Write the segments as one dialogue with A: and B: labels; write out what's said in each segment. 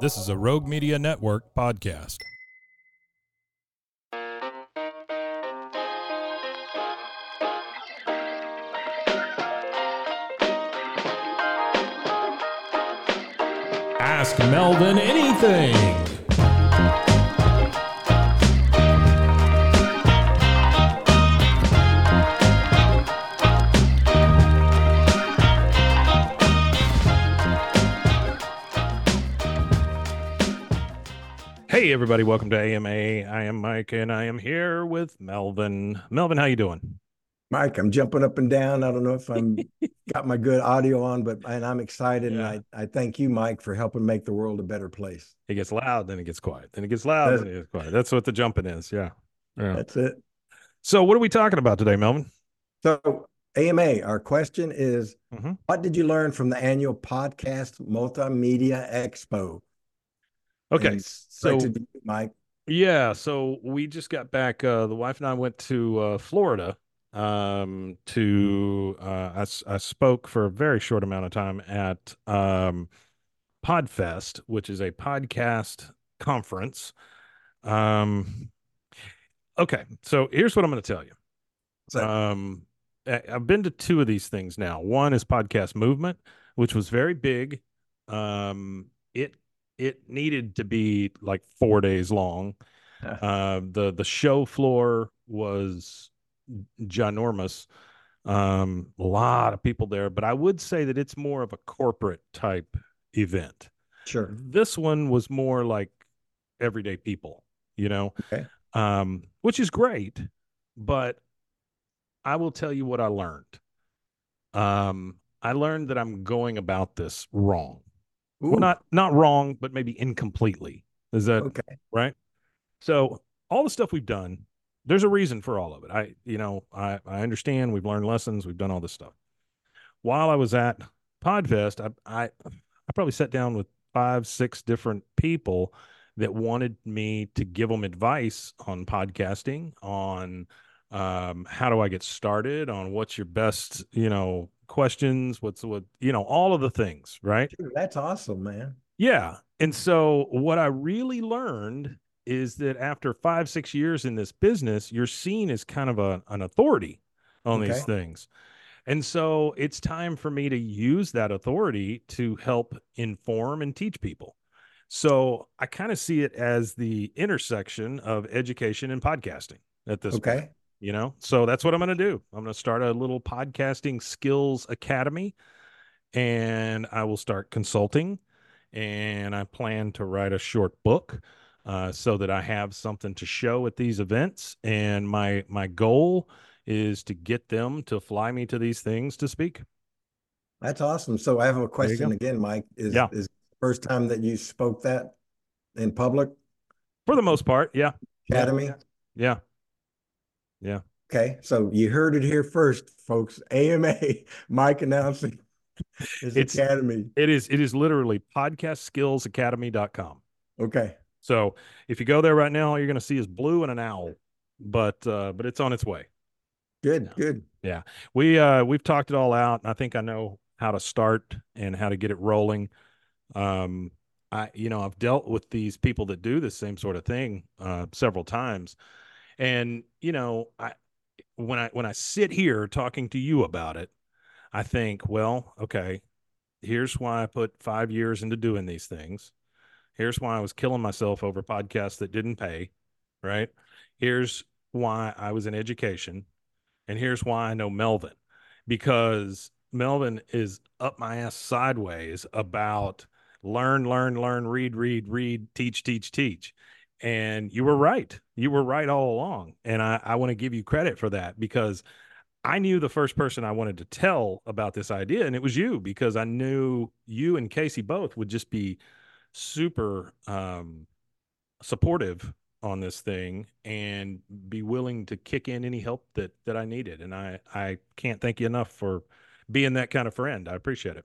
A: This is a Rogue Media Network podcast. Ask Melvin anything. Everybody, welcome to AMA. I am Mike and I am here with Melvin. Melvin, how you doing?
B: Mike, I'm jumping up and down. I don't know if I'm got my good audio on, but and I'm excited
A: Yeah.
B: and I, I thank you, Mike, for helping make the world a better place.
A: It gets loud, then it gets quiet. Then it gets loud, then it gets quiet. That's what the jumping is. Yeah. Yeah.
B: That's it.
A: So what are we talking about today, Melvin?
B: So AMA, our question is
A: Mhm.
B: what did you learn from the annual Podfest multimedia expo?
A: Okay. So
B: you, Mike.
A: Yeah, so we just got back. Uh, the wife and I went to uh, Florida um, to. Uh, I, I spoke for a very short amount of time at um, Podfest, which is a podcast conference. Um, okay, so here's what I'm going to tell you.
B: So,
A: Um, I've been to two of these things now. One is Podcast Movement, which was very big. Um, it it needed to be like four days long. Uh, the the show floor was ginormous. Um, a lot of people there, but I would say that it's more of a corporate type event.
B: sure.
A: This one was more like everyday people, you know,
B: Okay.
A: um, which is great. But I will tell you what I learned. Um, I learned that I'm going about this wrong.
B: Ooh,
A: Well, not not wrong, but maybe incompletely. Is that
B: okay.
A: right? So all the stuff we've done, there's a reason for all of it. I, you know, I I understand. We've learned lessons. We've done all this stuff. While I was at Podfest, I I, I probably sat down with five, six different people that wanted me to give them advice on podcasting, on um, how do I get started, on what's your best, you know, questions, what's what, you know, all of the things, right?
B: Dude, That's awesome, man.
A: Yeah. And so what I really learned is that after five, six years in this business, you're seen as kind of a, an authority on these things. And so it's time for me to use that authority to help inform and teach people. So I kind of see it as the intersection of education and podcasting at this point
B: Okay.
A: You know so that's what i'm going to do i'm going to start a little podcasting skills academy and i will start consulting and i plan to write a short book uh, so that i have something to show at these events and my my goal is to get them to fly me to these things to speak
B: That's awesome. So I have a question again, Mike. Is
A: Yeah.
B: is the first time that you spoke that in public
A: for the most part yeah Academy. Yeah.
B: academy?
A: Yeah
B: Okay, so you heard it here first, folks. AMA, Mike announcing his
A: It's-
B: academy.
A: it is it is literally podcastskillsacademy.com
B: Okay,
A: So if you go there right now, all you're going to see is blue and an owl, but uh, but it's on its way.
B: good, good. Yeah.
A: We uh, we've talked it all out, and I think I know how to start and how to get it rolling. Um, I you know I've dealt with these people that do the same sort of thing uh, several times, and you know I when I when I sit here talking to you about it, I think, well, okay, here's why I put five years into doing these things. Here's why I was killing myself over podcasts that didn't pay, right? Here's why I was in education. And here's why I know Melvin because Melvin is up my ass sideways about learn, learn, learn, read, read, read, teach, teach, teach. And you were right. You were right all along. And I, I want to give you credit for that because I knew the first person I wanted to tell about this idea, and it was you because I knew you and Casey both would just be super um, supportive on this thing and be willing to kick in any help that that I needed. And I I can't thank you enough for being that kind of friend. I appreciate it.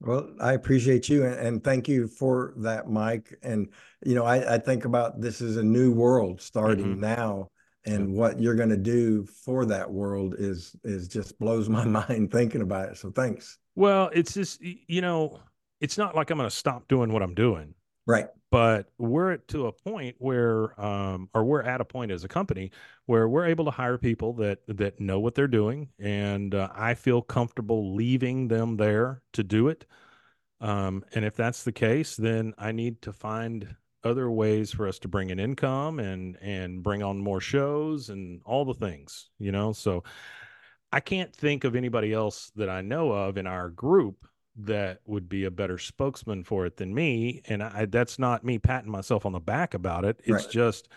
B: Well, I appreciate you and, and thank you for that, Mike. And you know, I, I think about this is a new world starting mm-hmm. now and what you're going to do for that world is is just blows my mind thinking about it so thanks
A: well it's just you know it's not like i'm going to stop doing what i'm doing
B: right.
A: But we're to a point where um or we're at a point as a company where we're able to hire people that that know what they're doing and uh, i feel comfortable leaving them there to do it. Um and if that's the case then i need to find other ways for us to bring in income and and bring on more shows and all the things you know? So i can't think of anybody else that i know of in our group that would be a better spokesman for it than me and I, that's not me patting myself on the back about it it's right. just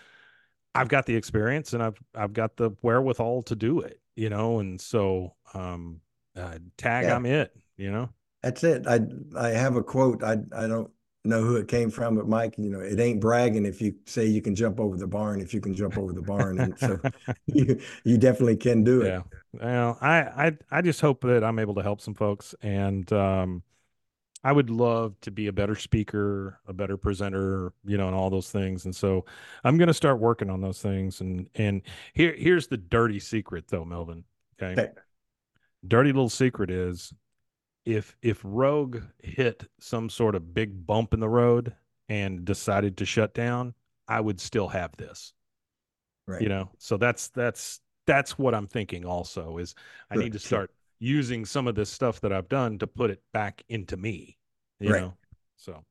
A: i've got the experience and i've i've got the wherewithal to do it you know and so um uh, tag yeah. i'm it you know
B: that's it i i have a quote i i don't know who it came from, but Mike, you know, it ain't bragging if you say you can jump over the barn, if you can jump over the barn. And so you, you definitely can do it.
A: Yeah. Well, I, I, I just hope that I'm able to help some folks. And, um, I would love to be a better speaker, a better presenter, you know, and all those things. And so I'm going to start working on those things. And, and here, here's the dirty secret though, Melvin. Okay. okay. Dirty little secret is if if Rogue hit some sort of big bump in the road and decided to shut down, I would still have this. Right. You know, so that's that's that's what I'm thinking also is I need to start using some of this stuff that I've done to put it back into me. You right. know. So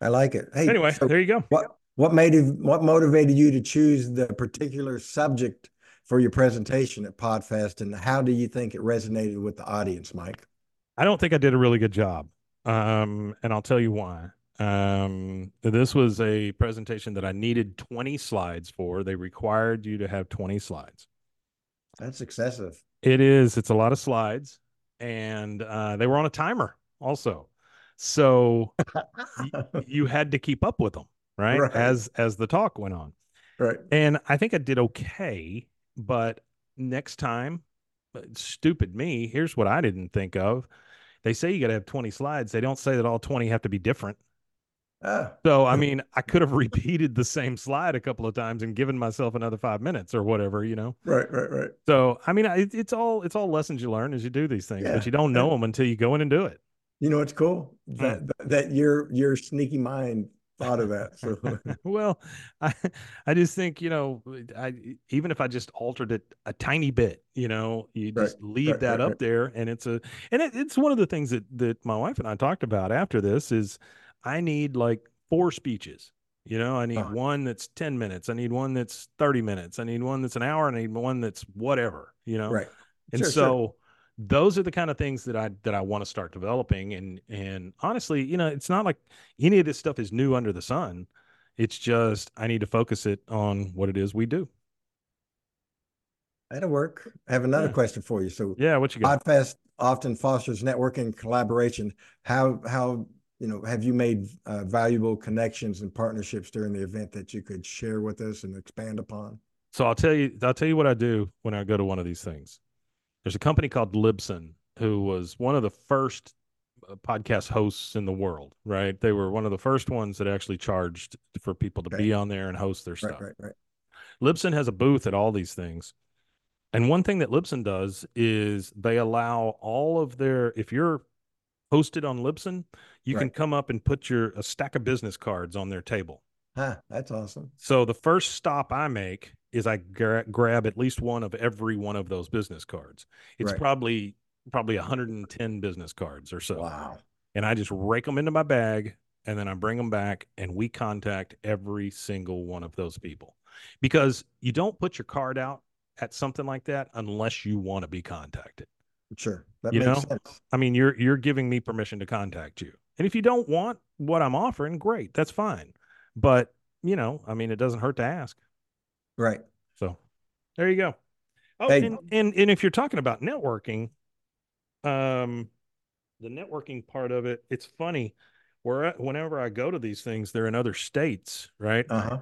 B: I like it.
A: Hey, anyway, so there you go.
B: What what made it, what motivated you to choose the particular subject for your presentation at Podfest and how do you think it resonated with the audience, Mike?
A: I don't think I did a really good job. Um, and I'll tell you why. Um, this was a presentation that I needed 20 slides for. They required you to have 20 slides.
B: That's excessive.
A: It is. It's a lot of slides. And uh, they were on a timer also. So y- you had to keep up with them, right? right? As as the talk went on.
B: Right.
A: And I think I did okay, but next time, stupid me, here's what I didn't think of they say you got to have 20 slides. They don't say that all 20 have to be different. Ah. So, I mean, I could have repeated the same slide a couple of times and given myself another five minutes or whatever, you know?
B: Right, right, right.
A: So, I mean, it, it's all, it's all lessons you learn as you do these things, yeah. but you don't know them until you go in and do it.
B: You know, it's cool that, mm. that your, your sneaky mind thought of that. So.
A: well, I I just think you know, I even if I just altered it a tiny bit, you know, you just right, leave right, that right, up there, and it's a and it, it's one of the things that that my wife and I talked about after this is I need like four speeches. You know, I need uh-huh. one that's 10 minutes. I need one that's 30 minutes. I need one that's an hour. I need one that's whatever, you know?
B: Right.
A: And sure, so sure those are the kind of things that I that I want to start developing. And and honestly, you know, it's not like any of this stuff is new under the sun. It's just I need to focus it on what it is we do.
B: That'll work. I have another yeah. question for you. So
A: yeah, what you got?
B: Podfest often fosters networking collaboration. How how you know have you made uh, valuable connections and partnerships during the event that you could share with us and expand upon?
A: So I'll tell you I'll tell you what I do when I go to one of these things there's a company called Libsyn who was one of the first uh, podcast hosts in the world, right? They were one of the first ones that actually charged for people to be on there and host their stuff.
B: Right, right, right.
A: Libsyn has a booth at all these things. And one thing that Libsyn does is they allow all of their if you're hosted on Libsyn, you right. can come up and put your a stack of business cards on their table.
B: Huh, that's awesome.
A: So the first stop I make is I gra- grab at least one of every one of those business cards. It's right. probably probably 110 business cards or so.
B: Wow.
A: And I just rake them into my bag and then I bring them back and we contact every single one of those people. Because you don't put your card out at something like that unless you want to be contacted.
B: Sure.
A: That you makes know? sense. I mean, you're you're giving me permission to contact you. And if you don't want what I'm offering, great. That's fine. But, you know, I mean, it doesn't hurt to ask.
B: Right.
A: So there you go. Oh, hey. and, and and if you're talking about networking, um, the networking part of it, it's funny. where whenever I go to these things, they're in other states, right?
B: Uh-huh.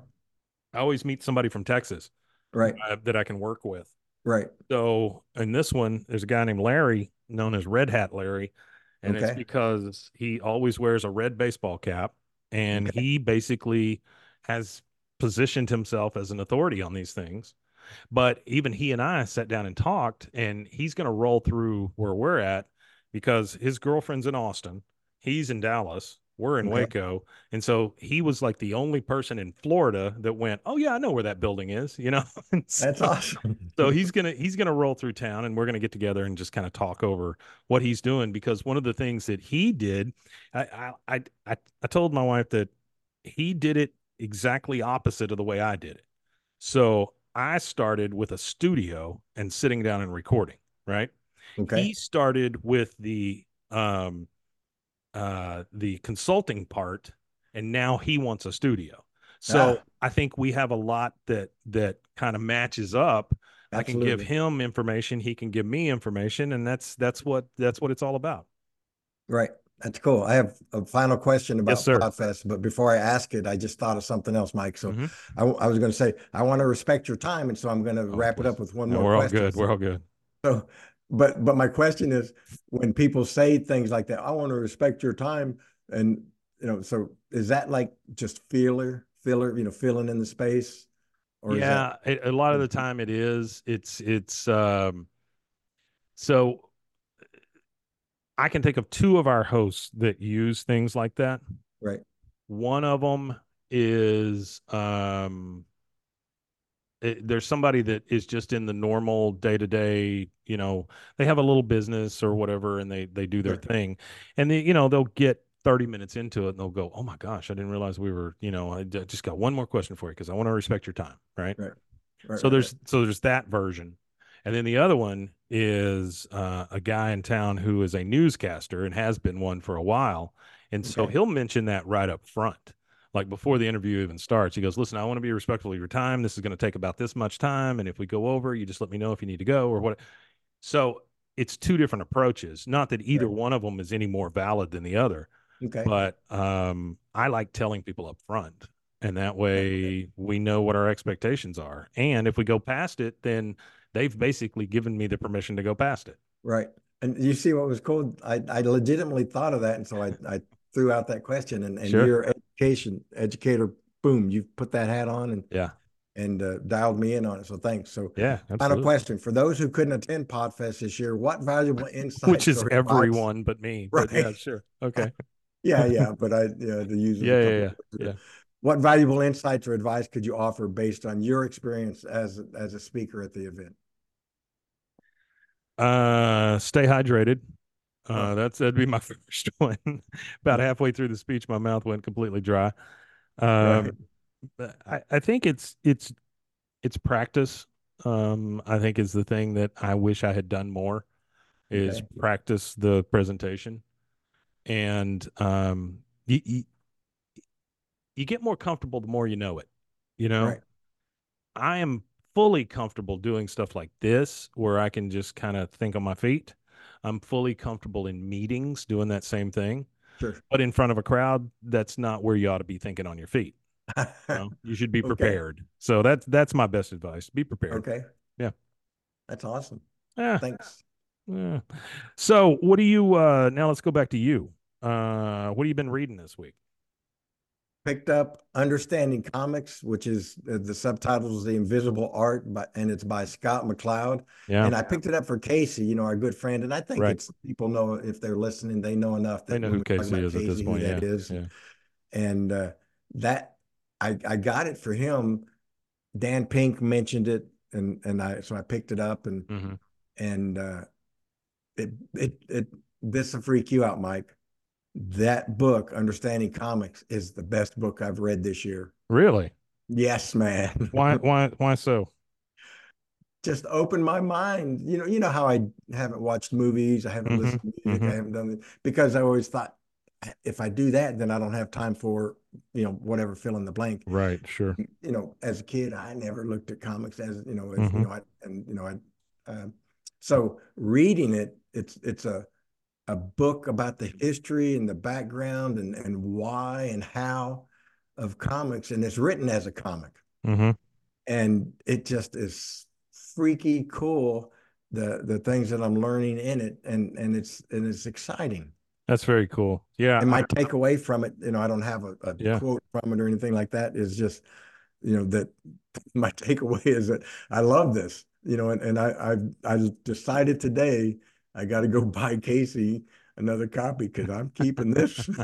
A: I always meet somebody from Texas,
B: right,
A: uh, that I can work with.
B: Right.
A: So in this one, there's a guy named Larry, known as Red Hat Larry, and okay. it's because he always wears a red baseball cap, and okay. he basically has positioned himself as an authority on these things. But even he and I sat down and talked, and he's going to roll through where we're at because his girlfriend's in Austin, he's in Dallas, we're in okay. Waco. And so he was like the only person in Florida that went, Oh yeah, I know where that building is, you know?
B: so, That's awesome.
A: so he's gonna he's gonna roll through town and we're gonna get together and just kind of talk over what he's doing because one of the things that he did, I I I, I told my wife that he did it exactly opposite of the way I did it. So I started with a studio and sitting down and recording, right?
B: Okay.
A: He started with the um uh, the consulting part, and now he wants a studio. So ah. I think we have a lot that that kind of matches up. Absolutely. I can give him information, he can give me information, and that's that's what that's what it's all about.
B: Right. That's cool. I have a final question about yes, Podfest, but before I ask it, I just thought of something else, Mike. So mm-hmm. I, I, was going to say I want to respect your time, and so I'm going to oh, wrap please. it up with one no, more.
A: We're
B: question.
A: all good. We're all good.
B: So but but my question is when people say things like that i want to respect your time and you know so is that like just filler filler you know filling in the space
A: or yeah that... a lot of the time it is it's it's um so i can think of two of our hosts that use things like that
B: right
A: one of them is um it, there's somebody that is just in the normal day to day, you know, they have a little business or whatever, and they they do their right. thing, and they, you know, they'll get 30 minutes into it and they'll go, "Oh my gosh, I didn't realize we were, you know, I just got one more question for you because I want to respect your time, right?"
B: Right. right
A: so there's so there's that version, and then the other one is uh, a guy in town who is a newscaster and has been one for a while, and okay. so he'll mention that right up front like before the interview even starts, he goes, "Listen, I want to be respectful of your time. This is going to take about this much time, and if we go over, you just let me know if you need to go or what." So it's two different approaches. Not that either right. one of them is any more valid than the other.
B: Okay.
A: But um, I like telling people up front, and that way we know what our expectations are. And if we go past it, then they've basically given me the permission to go past it.
B: Right. And you see what was cool? I, I legitimately thought of that. And so I, I threw out that question and, and sure. your education educator, boom, you've put that hat on and
A: yeah,
B: and uh, dialed me in on it. So thanks. So
A: yeah,
B: absolutely. final question for those who couldn't attend Podfest this year, what valuable insights?
A: Which is everyone but me. Right. But yeah, sure. Okay.
B: yeah, yeah, but I yeah the user.
A: Yeah, yeah, yeah, yeah.
B: What valuable insights or advice could you offer based on your experience as as a speaker at the event?
A: Uh, stay hydrated. Uh, that's that'd be my first one. About halfway through the speech, my mouth went completely dry. Um, right. I, I think it's it's it's practice. Um, I think is the thing that I wish I had done more is okay. practice the presentation, and um, you, you you get more comfortable the more you know it. You know, right. I am fully comfortable doing stuff like this where I can just kind of think on my feet I'm fully comfortable in meetings doing that same thing.
B: Sure.
A: But in front of a crowd, that's not where you ought to be thinking on your feet. you, know? you should be prepared. Okay. So that's that's my best advice. Be prepared.
B: Okay.
A: Yeah.
B: That's awesome.
A: Yeah.
B: Thanks.
A: Yeah. So what do you uh now let's go back to you. Uh what have you been reading this week?
B: Picked up Understanding Comics, which is uh, the subtitle is The Invisible Art, by, and it's by Scott McCloud.
A: Yeah.
B: And I picked it up for Casey, you know, our good friend. And I think right. it's people know if they're listening, they know enough
A: that they know who Casey is Casey, at this point. Yeah.
B: Is.
A: Yeah.
B: And uh, that I, I got it for him. Dan Pink mentioned it, and and I so I picked it up and
A: mm-hmm.
B: and uh, it it it this will freak you out, Mike that book, Understanding Comics, is the best book I've read this year.
A: Really?
B: Yes, man.
A: why why why so?
B: Just opened my mind. You know, you know how I haven't watched movies, I haven't mm-hmm, listened to music, mm-hmm. I haven't done it because I always thought if I do that, then I don't have time for, you know, whatever fill in the blank.
A: Right, sure.
B: You know, as a kid, I never looked at comics as, you know, as, mm-hmm. you know, I, and you know, I uh, so reading it, it's it's a a book about the history and the background and and why and how of comics, and it's written as a comic,
A: Mm-hmm.
B: and it just is freaky cool. The the things that I'm learning in it, and and it's and it's exciting.
A: That's very cool. Yeah.
B: And my takeaway from it, you know, I don't have a, a
A: Yeah.
B: quote from it or anything like that. Is just, you know, that my takeaway is that I love this, you know, and, and I I I decided today I got to go buy Casey another copy because I'm keeping this.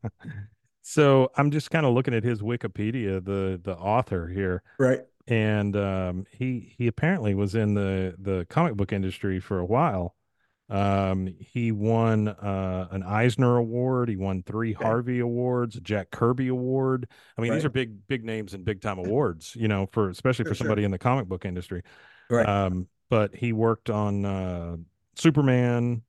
A: so I'm just kind of looking at his Wikipedia, the the author here,
B: right.
A: and um, he he apparently was in the the comic book industry for a while. Um, he won uh, an Eisner Award. He won three
B: Okay.
A: Harvey Awards, a Jack Kirby Award. I mean, these are big big names and big time awards. You know, for especially
B: Sure,
A: for
B: sure.
A: somebody in the comic book industry.
B: Right.
A: Um, but he worked on uh, Superman.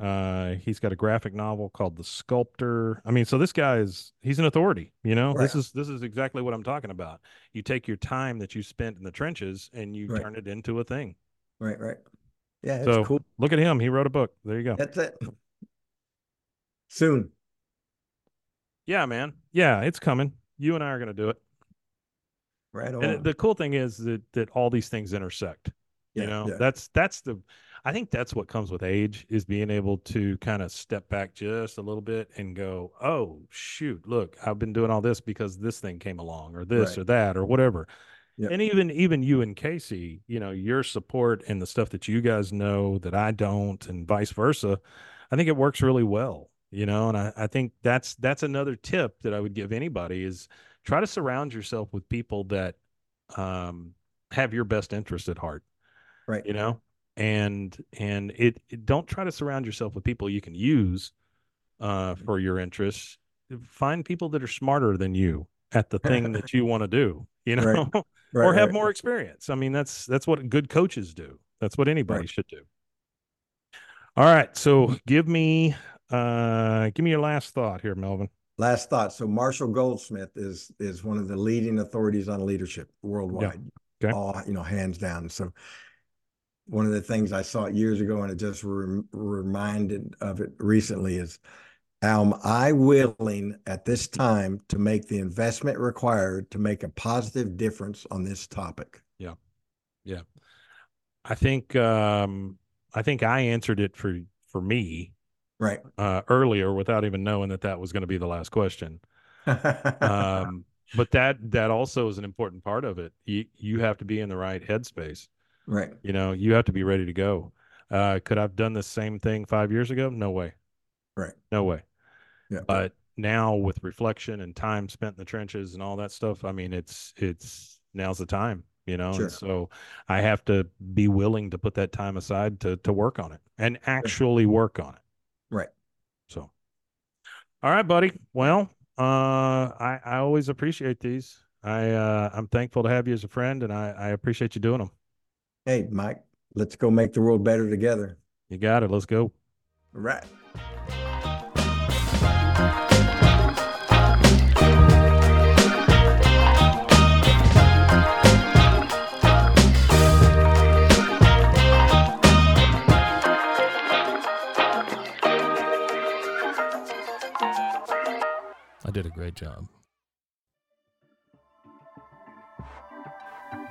A: Uh, he's got a graphic novel called The Sculptor. I mean, so this guy is he's an authority. You know, this is this is exactly what I'm talking about. You take your time that you spent in the trenches and you
B: Right.
A: turn it into a thing.
B: Right. Right. Yeah, it's
A: so
B: cool.
A: look at him. He wrote a book. There you go.
B: That's it. Soon.
A: Yeah, man. Yeah, it's coming. You and I are going to do it.
B: Right
A: And
B: on.
A: it- the cool thing is that that all these things intersect.
B: yeah,
A: you know
B: yeah.
A: that's that's the i think that's what comes with age is being able to kind of step back just a little bit and go oh shoot look i've been doing all this because this thing came along or this
B: Right.
A: or that or whatever
B: Yep.
A: and even even you and casey you know your support and the stuff that you guys know that i don't and vice versa i think it works really well you know and i, I think that's that's another tip that i would give anybody is try to surround yourself with people that um, have your best interest at heart
B: Right.
A: you know and and it, it- don't try to surround yourself with people you can use uh for your interests find people that are smarter than you at the thing that you want to do you know
B: Right.
A: or have
B: right.
A: more experience i mean that's that's what good coaches do that's what anybody
B: Right.
A: should do all right so give me uh give me your last thought here melvin
B: Last thought. So Marshall Goldsmith is is one of the leading authorities on leadership worldwide.
A: Okay.
B: All you know, hands down. So one of the things I saw years ago, and it just rem- reminded of it recently, is am I willing at this time to make the investment required to make a positive difference on this topic? Yeah, yeah.
A: I think um i think i answered it for for me
B: Right.
A: uh earlier without even knowing that that was going to be the last question um but that that also is an important part of it you you have to be in the right headspace
B: right.
A: you know you have to be ready to go uh could i've done the same thing five years ago no way
B: Right.
A: no way
B: Yeah.
A: but now with reflection and time spent in the trenches and all that stuff i mean it's it's now's the time you know
B: Sure.
A: and so i have to be willing to put that time aside to to work on it and actually work on it
B: Right.
A: so all right buddy well uh i i always appreciate these i uh i'm thankful to have you as a friend and i i appreciate you doing them
B: Hey, Mike, let's go make the world better together.
A: you got it let's go All
B: right.
A: I did a great job.